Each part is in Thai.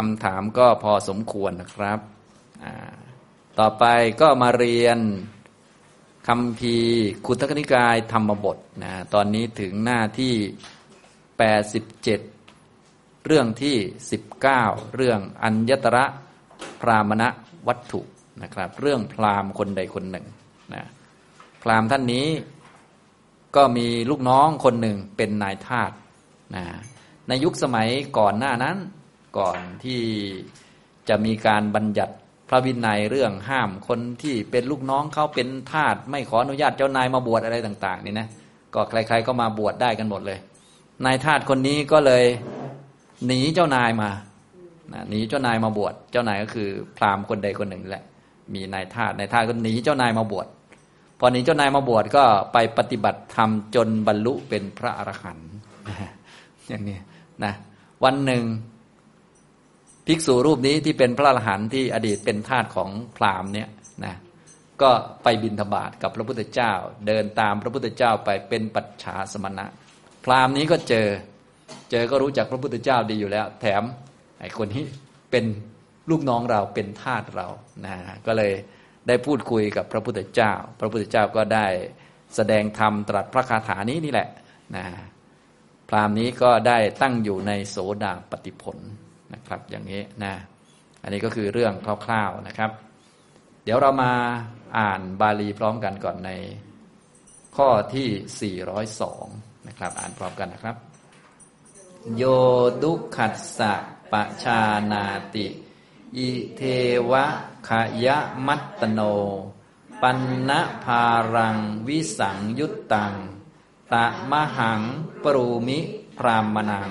คำถามก็พอสมควรนะครับ ต่อไปก็มาเรียนคำพีคุตกนิกายธรรมบทนะตอนนี้ถึงหน้าที่ 87 เรื่องที่ 19 เรื่องอัญญตระพรามณวัตถุนะครับ เรื่องพรามคนใดคนหนึ่งนะพรามท่านนี้ก็มีลูกน้องคนหนึ่งเป็นนายทาสนะในยุคสมัยก่อนหน้านั้น ก่อนที่จะมีการบัญญัติพระวินัยเรื่องห้ามคนที่เป็นลูกน้องเขาเป็นทาสไม่ขออนุญาตเจ้านายมาบวชอะไรต่าง ๆ นี่นะก็ใคร ๆ ก็มาบวชได้กันหมดเลย นายทาสคนนี้ก็เลยหนีเจ้านายมาหนีเจ้านายมาบวชเจ้านายก็คือ พราหมณ์คนใดคนหนึ่งแหละ มีนายทาสนายทาสก็หนีเจ้านายมาบวชพอหนีเจ้านายมาบวชก็ไปปฏิบัติธรรมจนบรรลุเป็นพระอรหันต์อย่างนี้นะวันหนึ่ง ภิกษุรูปนี้ที่เป็นพระอรหันต์ที่อดีตเป็นทาสของพราหมณ์เนี่ยนะก็ไปบินธบาตกับพระพุทธเจ้า เดินตามพระพุทธเจ้าไปเป็นปัจฉาสมณะ พราหมณ์นี้ก็เจอ เจอก็รู้จักพระพุทธเจ้าดีอยู่แล้ว แถมไอ้คนนี้เป็นลูกน้องเราเป็นทาสเรานะก็เลยได้พูดคุยกับพระพุทธเจ้า พระพุทธเจ้าก็ได้แสดงธรรมตรัสพระคาถานี้นี่แหละนะพราหมณ์นี้ก็ได้ตั้งอยู่ในโสดาปฏิผล นะครับ อย่างนี้นะอันนี้ก็คือเรื่องคร่าวๆนะครับ เดี๋ยวเรามาอ่านบาลีพร้อมกันก่อนในข้อที่ 402 นะครับ อ่านพร้อมกันนะครับ โยดุขัสสะปะชานาติอิเทวะขยะมัตตโน ปันนะพารังวิสังยุตตัง ตะมหังปรูมิพรามนัง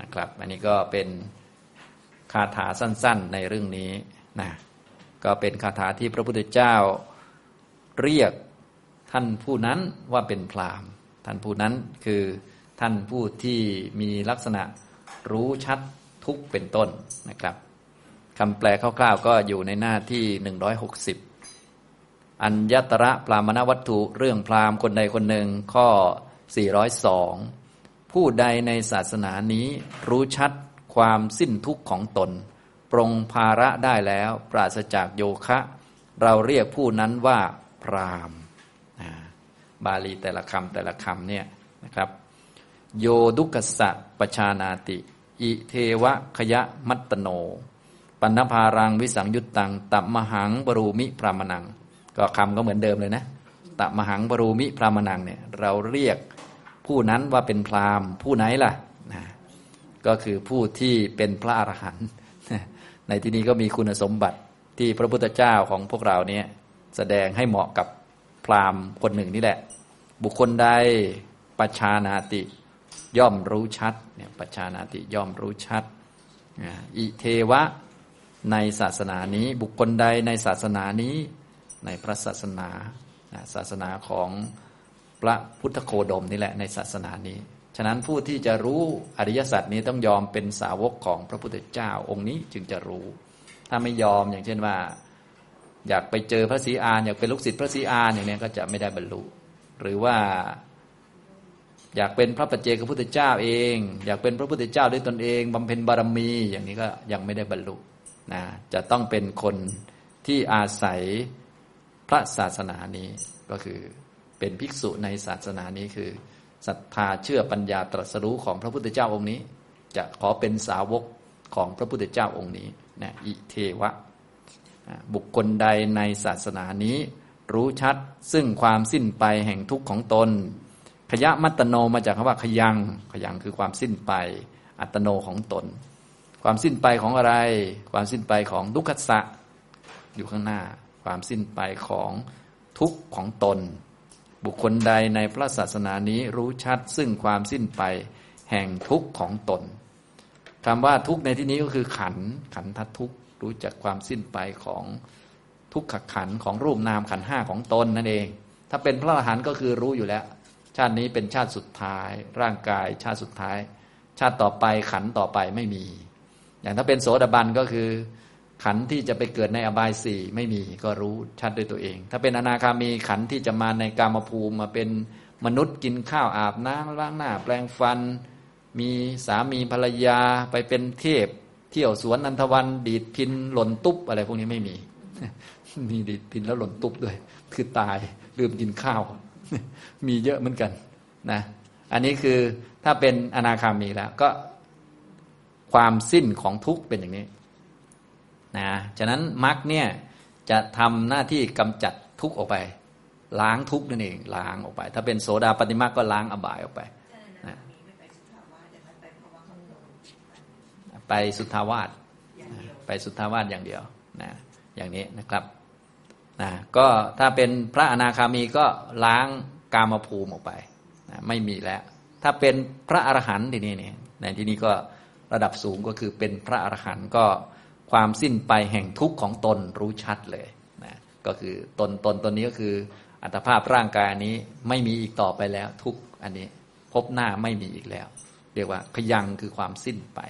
นะครับ อันนี้ก็เป็น คาถาสั้นๆในเรื่องนี้นะก็เป็นคาถาที่พระพุทธเจ้าเรียกท่านผู้นั้นว่าเป็นพราหมณ์ ท่านผู้นั้นคือท่านผู้ที่มีลักษณะรู้ชัดทุกเป็นต้นนะครับคำแปลคร่าวๆก็อยู่ในหน้าที่ 160 อัญญตระปรามณวัตถุเรื่องพราหมณ์คนใดคนหนึ่งข้อ 402 ผู้ใดในศาสนานี้รู้ชัด ความสิ้นทุกข์ของตน ปรงภาระได้แล้วปราศจากโยคะ เราเรียกผู้นั้นว่าพรามนะบาลีแต่ละคำแต่ละคำเนี่ยนะครับ โยดุกสะปชานาติ อิเทวะขยะมัตตโน ปัณภารังวิสังยุตตังตัมมหังบรูมิพรามนัง ก็คำก็เหมือนเดิมเลยนะตัมหังบรูมิพรามนังเนี่ยเราเรียกผู้นั้นว่าเป็นพรามผู้ไหนล่ะ ก็คือผู้ที่เป็นพระอรหันต์ในที่นี้ก็มีคุณสมบัติที่พระพุทธเจ้าของพวกเราเนี่ยแสดงให้เหมาะกับพราหมณ์คนหนึ่งนี่แหละ บุคคลใดปัจชานาติย่อมรู้ชัดเนี่ยปัจชานาติย่อมรู้ชัดอิเทวะในศาสนานี้บุคคลใดในศาสนานี้ในพระศาสนาศาสนาของพระพุทธโคดมนี่แหละในศาสนานี้ ฉะนั้นผู้ที่จะรู้อริยสัจนี้ต้องยอมเป็นสาวกของพระพุทธเจ้าองค์นี้จึงจะรู้ ถ้าไม่ยอมอย่างเช่นว่า อยากไปเจอพระศรีอานอยากเป็นลูกศิษย์พระศรีอานอย่างนี้ก็จะไม่ได้บรรลุ หรือว่า อยากเป็นพระปัจเจกพุทธเจ้าเอง อยากเป็นพระพุทธเจ้าด้วยตนเองบำเพ็ญบารมี อย่างนี้ก็ยังไม่ได้บรรลุนะจะต้องเป็นคนที่อาศัยพระศาสนานี้ก็คือเป็นภิกษุในศาสนานี้คือ ศรัทธาเชื่อปัญญาตรัสรู้ของพระพุทธเจ้าองค์นี้ จะขอเป็นสาวกของพระพุทธเจ้าองค์นี้นะอิเทวะ บุคคลใดในศาสนานี้ รู้ชัดซึ่งความสิ้นไปแห่งทุกข์ของตน ขยะมัตโนมาจากคำว่าขยัง ขยังคือความสิ้นไป อัตโนของตน ความสิ้นไปของอะไร ความสิ้นไปของทุกขสะอยู่ข้างหน้า ความสิ้นไปของทุกข์ของตน บุคคลใดในพระศาสนานี้รู้ชัดซึ่งความสิ้นไปแห่งทุกข์ของตนคำว่าทุกข์ในที่นี้ก็คือขันขันทัทุกข์รู้จักความสิ้นไปของทุกขขันของรูปนามขันห้าของตนนั่นเอง ถ้าเป็นพระอรหันต์ก็คือรู้อยู่แล้ว ชาตินี้เป็นชาติสุดท้าย ร่างกายชาติสุดท้าย ชาติต่อไปขันต่อไปไม่มี อย่างถ้าเป็นโสดาบันก็คือ ขันที่จะไปเกิดในอบายสี่ไม่มีก็รู้ชัดด้วยตัวเอง ถ้าเป็นอนาคามีขันที่จะมาในกามภูมิมาเป็นมนุษย์กินข้าวอาบน้ำล้างหน้า แปลงฟัน มีสามีภรรยาไปเป็นเทพ เที่ยวสวนนันทวันดีดพินหล่นตุ๊บอะไรพวกนี้ไม่มี มีดีดพินแล้วหล่นตุ๊บด้วย คือตายลืมกินข้าว มีเยอะเหมือนกันนะอันนี้คือถ้าเป็นอนาคามีแล้วก็ความสิ้นของทุกข์เป็นอย่างนี้ นะฉะนั้นมรรคเนี่ยจะทำหน้าที่กำจัดทุกข์ออกไป ล้างทุกข์นั่นเองล้างออกไป ถ้าเป็นโสดาปฏิมาก็ล้างอบายออกไปนะไปสุทธาวาสไปสุทธาวาสอย่างเดียวนะอย่างนี้นะครับนะก็ถ้าเป็นพระอนาคามีก็ล้างกามภูมิออกไปนะไม่มีแล้ว ถ้าเป็นพระอรหันต์ทีนี้เนี่ยในที่นี้ก็ระดับสูงก็คือเป็นพระอรหันต์ก็ ความสิ้นไปแห่งทุกข์ของตนรู้ชัดเลยนะก็คือตนตนตนนี้ก็คืออัตภาพร่างกายนี้ไม่มีอีกต่อไปแล้วทุกอันนี้พบหน้าไม่มีอีกแล้ว เรียกว่าพยังคือความสิ้นไป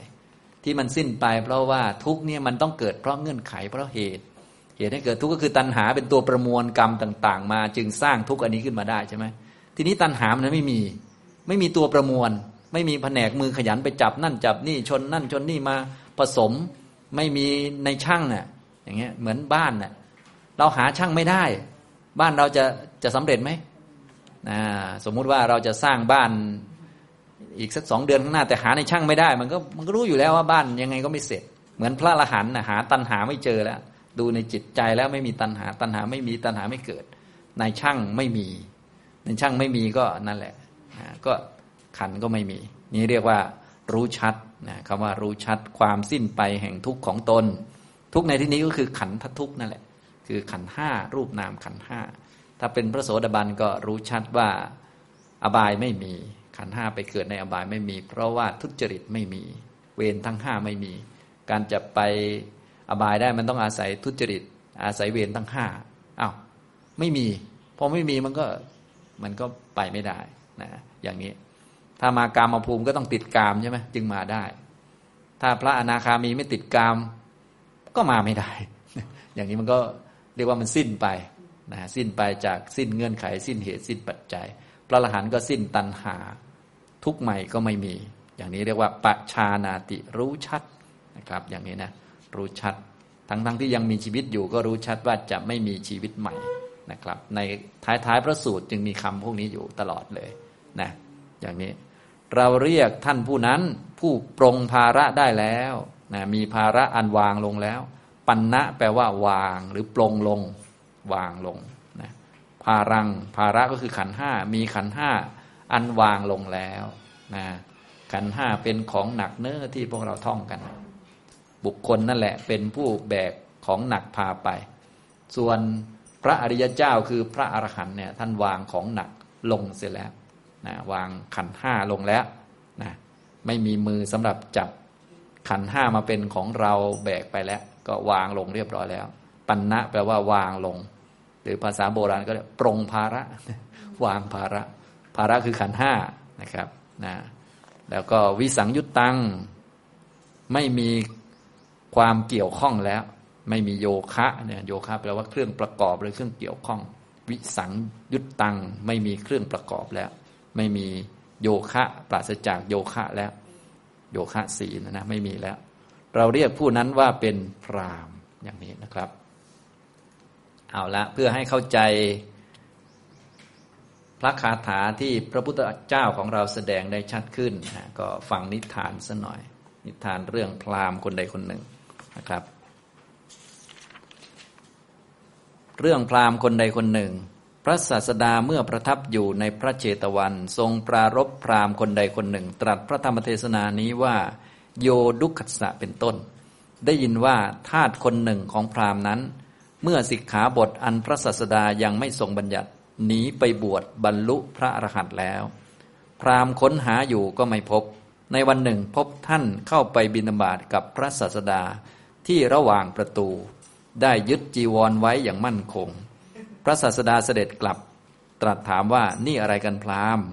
ที่มันสิ้นไป เพราะว่าทุกเนี่ยมันต้องเกิดเพราะเงื่อนไขเพราะเหตุ เหตุให้เกิดทุกข์ก็คือตัณหาเป็นตัวประมวลกรรมต่าง ๆ มาจึงสร้างทุกอันนี้ขึ้นมาได้ใช่ไหมทีนี้ตัณหามันไม่มี ไม่มีตัวประมวล ไม่มีแผนกมือขยันไปจับนั่นจับนี่ชนนั่นชนนี่มาผสม ไม่มีในช่างน่ะอย่างเงี้ยเหมือนบ้านน่ะเราหาช่างไม่ได้ บ้านเราจะจะสำเร็จไหมนะสมมุติว่าเราจะสร้างบ้านอีกสักสองเดือนข้างหน้าแต่หาในช่างไม่ได้ มันก็มันก็รู้อยู่แล้วว่าบ้านยังไงก็ไม่เสร็จ เหมือนพระละหันนะหาตันหาไม่เจอแล้ว ดูในจิตใจแล้วไม่มีตันหา ตันหาไม่มีตันหาไม่เกิดในช่างไม่มีในช่างไม่มีก็นั่นแหละก็ขันก็ไม่มี นี่เรียกว่า รู้ชัดนะคำว่ารู้ชัดความสิ้นไปแห่งทุกข์ของตน ทุกในที่นี้ก็คือขันททุกข์นั่นแหละ คือขันห้ารูปนามขันห้าถ้าเป็นพระโสดาบันก็รู้ชัดว่าอบายไม่มี ขันห้าไปเกิดในอบายไม่มี เพราะว่าทุจริตไม่มี เวรทั้งห้าไม่มี การจะไปอบายได้มันต้องอาศัยทุจริต อาศัยเวรทั้งห้าอ้าวไม่มีพอไม่มีมันก็มันก็ไปไม่ได้นะอย่างนี้ ถ้ามากามมาภูมิก็ต้องติดกามใช่ไหมจึงมาได้ ถ้าพระอนาคามีไม่ติดกาม ก็มาไม่ได้ อย่างนี้มันก็เรียกว่ามันสิ้นไปนะสิ้นไปจากสิ้นเงื่อนไข สิ้นเหตุสิ้นปัจจัย พระอรหันต์ก็สิ้นตัณหา ทุกใหม่ก็ไม่มี อย่างนี้เรียกว่าปชานาติรู้ชัดนะครับ อย่างนี้นะรู้ชัด ทั้งทั้งที่ยังมีชีวิตอยู่ก็รู้ชัดว่าจะไม่มีชีวิตใหม่นะครับ ในท้ายๆพระสูตรจึงมีคำพวกนี้อยู่ตลอดเลยนะ อย่างนี้ เราเรียกท่านผู้นั้นผู้ปรงภาระได้แล้วนะมีภาระอันวางลงแล้ว ปัญณะแปลว่าวางหรือปรงลง วางลงนะภารังภาระก็คือขันห้ามีขันห้าอันวางลงแล้วนะขันห้าเป็นของหนักเนื้อที่พวกเราท่องกัน บุคคลนั่นแหละเป็นผู้แบกของหนักพาไป ส่วนพระอริยเจ้าคือพระอรหันต์เนี่ยท่านวางของหนักลงเสียแล้ว นะวางขันห้าลงแล้วนะไม่มีมือสำหรับจับขันห้ามาเป็นของเราแบกไปแล้ว ก็วางลงเรียบร้อยแล้ว ปัญณะแปลว่าวางลง หรือภาษาโบราณก็เรียกปรงภาระ วางภาระ ภาระคือขันห้านะครับนะแล้วก็วิสังยุตตัง ไม่มีความเกี่ยวข้องแล้ว ไม่มีโยคะเนี่ยโยคะแปลว่าเครื่องประกอบหรือเครื่องเกี่ยวข้อง วิสังยุตตัง ไม่มีเครื่องประกอบแล้ว ไม่มีโยคะปราศจากโยคะแล้ว โยคะสีนะนะไม่มีแล้ว เราเรียกผู้นั้นว่าเป็นพรามอย่างนี้นะครับ เอาละเพื่อให้เข้าใจพระคาถาที่พระพุทธเจ้าของเราแสดงได้ชัดขึ้นนะก็ฟังนิทานซะหน่อย นิทานเรื่องพรามคนใดคนหนึ่งนะครับ เรื่องพรามคนใดคนหนึ่ง พระศาสดาเมื่อประทับอยู่ในพระเจตวัน ทรงปรารบพราหมณ์คนใดคนหนึ่ง ตรัสพระธรรมเทศนานี้ว่า โยดุขัสะเป็นต้น ได้ยินว่าทาตคนหนึ่งของพราหมณ์นั้น เมื่อสิกขาบทอันพระศาสดายังไม่ทรงบัญญัติหนีไปบวชบรรลุพระอรหันต์แล้ว พราหมณ์ค้นหาอยู่ก็ไม่พบ ในวันหนึ่งพบท่านเข้าไปบิณฑบาตกับพระศาสดาที่ระหว่างประตู ได้ยึดจีวรไว้อย่างมั่นคง พระศาสดาเสด็จกลับตรัสถามว่านี่อะไรกันพราหมณ์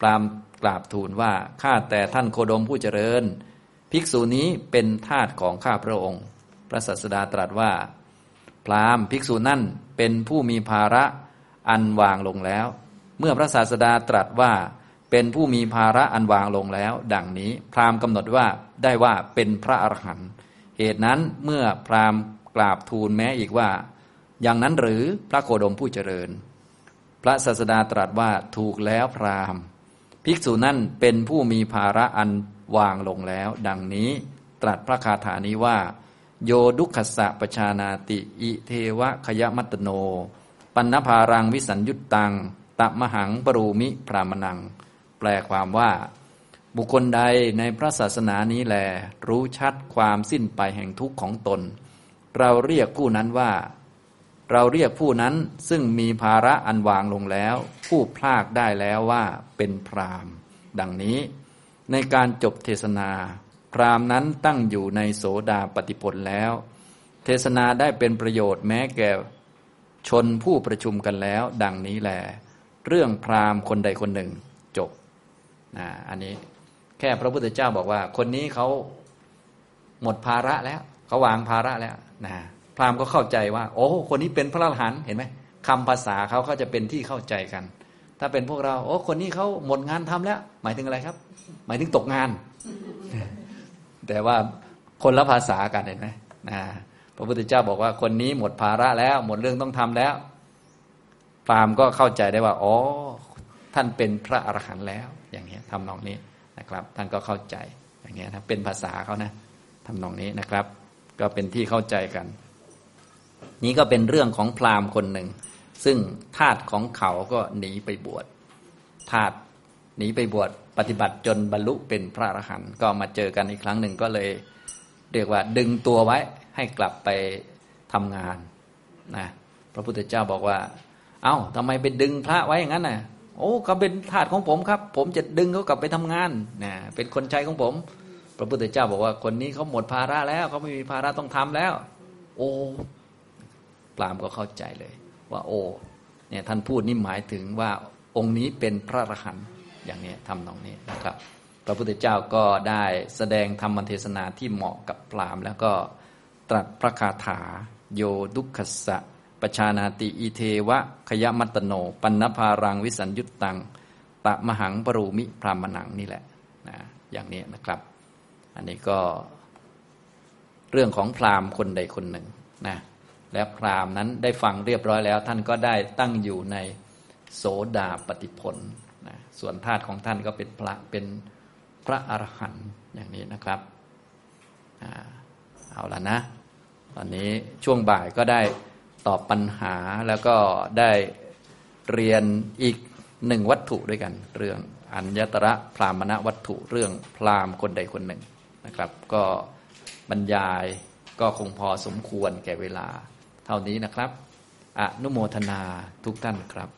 พราหมณ์กราบทูลว่าข้าแต่ท่านโคดมผู้เจริญ ภิกษุนี้เป็นทาสของข้าพระองค์ พระศาสดาตรัสว่า พราหมณ์ภิกษุนั่นเป็นผู้มีภาระอันวางลงแล้ว เมื่อพระศาสดาตรัสว่าเป็นผู้มีภาระอันวางลงแล้ว ดังนี้พราหมณ์กำหนดว่าได้ว่าเป็นพระอรหันต์เหตุนั้นเมื่อพราหมณ์กราบทูลแม้อีกว่า อย่างนั้นหรือพระโคดมผู้เจริญ พระศาสดาตรัสว่าถูกแล้วพราหมณ์ ภิกษุนั่นเป็นผู้มีภาระอันวางลงแล้ว ดังนี้ตรัสพระคาถานี้ว่า โยดุขสะปชานาติ อิเทวะขยมัตโน ปัณภารังวิสัญยุตตังตะมหังปรูมิพรามนัง แปลความว่า บุคคลใดในพระศาสนานี้แล รู้ชัดความสิ้นไปแห่งทุกข์ของตน เราเรียกผู้นั้นว่า เราเรียกผู้นั้นซึ่งมีภาระอันวางลงแล้ว ผู้พลากได้แล้วว่าเป็นพรามดังนี้ ในการจบเทศนา พรามนั้นตั้งอยู่ในโสดาปฏิผลแล้ว เทศนาได้เป็นประโยชน์แม้แก่ชนผู้ประชุมกันแล้ว ดังนี้แหลเรื่องพรามคนใดคนหนึ่งจบนะอันนี้แค่พระพุทธเจ้าบอกว่า คนนี้เขาหมดภาระแล้วเขาวางภาระแล้วนะ พราหมณ์ก็เข้าใจว่า โอ้ คนนี้เป็นพระอรหันต์เห็นไหมคำภาษาเขาเขาจะเป็นที่เข้าใจกัน ถ้าเป็นพวกเรา โอ้ คนนี้เขาหมดงานทำแล้ว หมายถึงอะไรครับ หมายถึงตกงาน แต่ว่าคนละภาษากันเห็นไหมนะพระพุทธเจ้าบอกว่าคนนี้หมดภาระแล้ว หมดเรื่องต้องทำแล้วพราหมณ์ก็เข้าใจได้ว่า อ๋อ ท่านเป็นพระอรหันต์แล้ว อย่างนี้ทำนองนี้นะครับ ท่านก็เข้าใจอย่างเงี้นะเป็นภาษาเขานะทำนองนี้นะครับ ก็เป็นที่เข้าใจกัน นี้ก็เป็นเรื่องของพราหมณ์คนหนึ่ง ซึ่งทาตของเขาก็หนีไปบวชทาตหนีไปบวชปฏิบัติจนบรรลุเป็นพระอรหันต์ก็มาเจอกันอีกครั้งหนึ่งก็เลย เรียกว่าดึงตัวไว้ให้กลับไปทำงานนะพระพุทธเจ้าบอกว่า เอา้าทำไมไปดึงพระไว้อย่างนั้นน่ะ โอ้เขาเป็นทาสของผมครับ ผมจะดึงเขากลับไปทำงานนะเป็นคนใช้ของผม พระพุทธเจ้าบอกว่าคนนี้เขาหมดภาระแล้วเขาไม่มีภาระต้องทำแล้ว โอ้ ปรามก็เข้าใจเลย ว่าโอ้เนี่ยท่านพูดนี่หมายถึงว่าองค์นี้เป็นพระอรหันต์อย่างนี้ทำตรงนี้นะครับ พระพุทธเจ้าก็ได้แสดงธรรมเทศนาที่เหมาะกับพรามแล้วก็ตรัสพระคาถา โยดุขสะปชานาติอีเทวะขยมัตโน ปันภารังวิสัญยุตตัง ตะมหังปรูมิพรามนังนี่แหละนะอย่างนี้นะครับ อันนี้ก็เรื่องของพราหมณ์คนใดคนหนึ่งนะ และพราหมณ์นั้นได้ฟังเรียบร้อยแล้ว ท่านก็ได้ตั้งอยู่ในโสดาปฏิผลนะส่วนธาตุของท่านก็เป็นพระเป็นพระอรหันต์อย่างนี้นะครับเอาละนะ ตอนนี้ช่วงบ่ายก็ได้ตอบปัญหาแล้วก็ได้เรียนอีกหนึ่งวัตถุด้วยกัน เรื่องอัญญตระพรามณวัตถุเรื่องพรามคนใดคนหนึ่งนะครับ ก็บรรยายก็คงพอสมควรแก่เวลา เท่านี้นะครับ อนุโมทนาทุกท่านครับ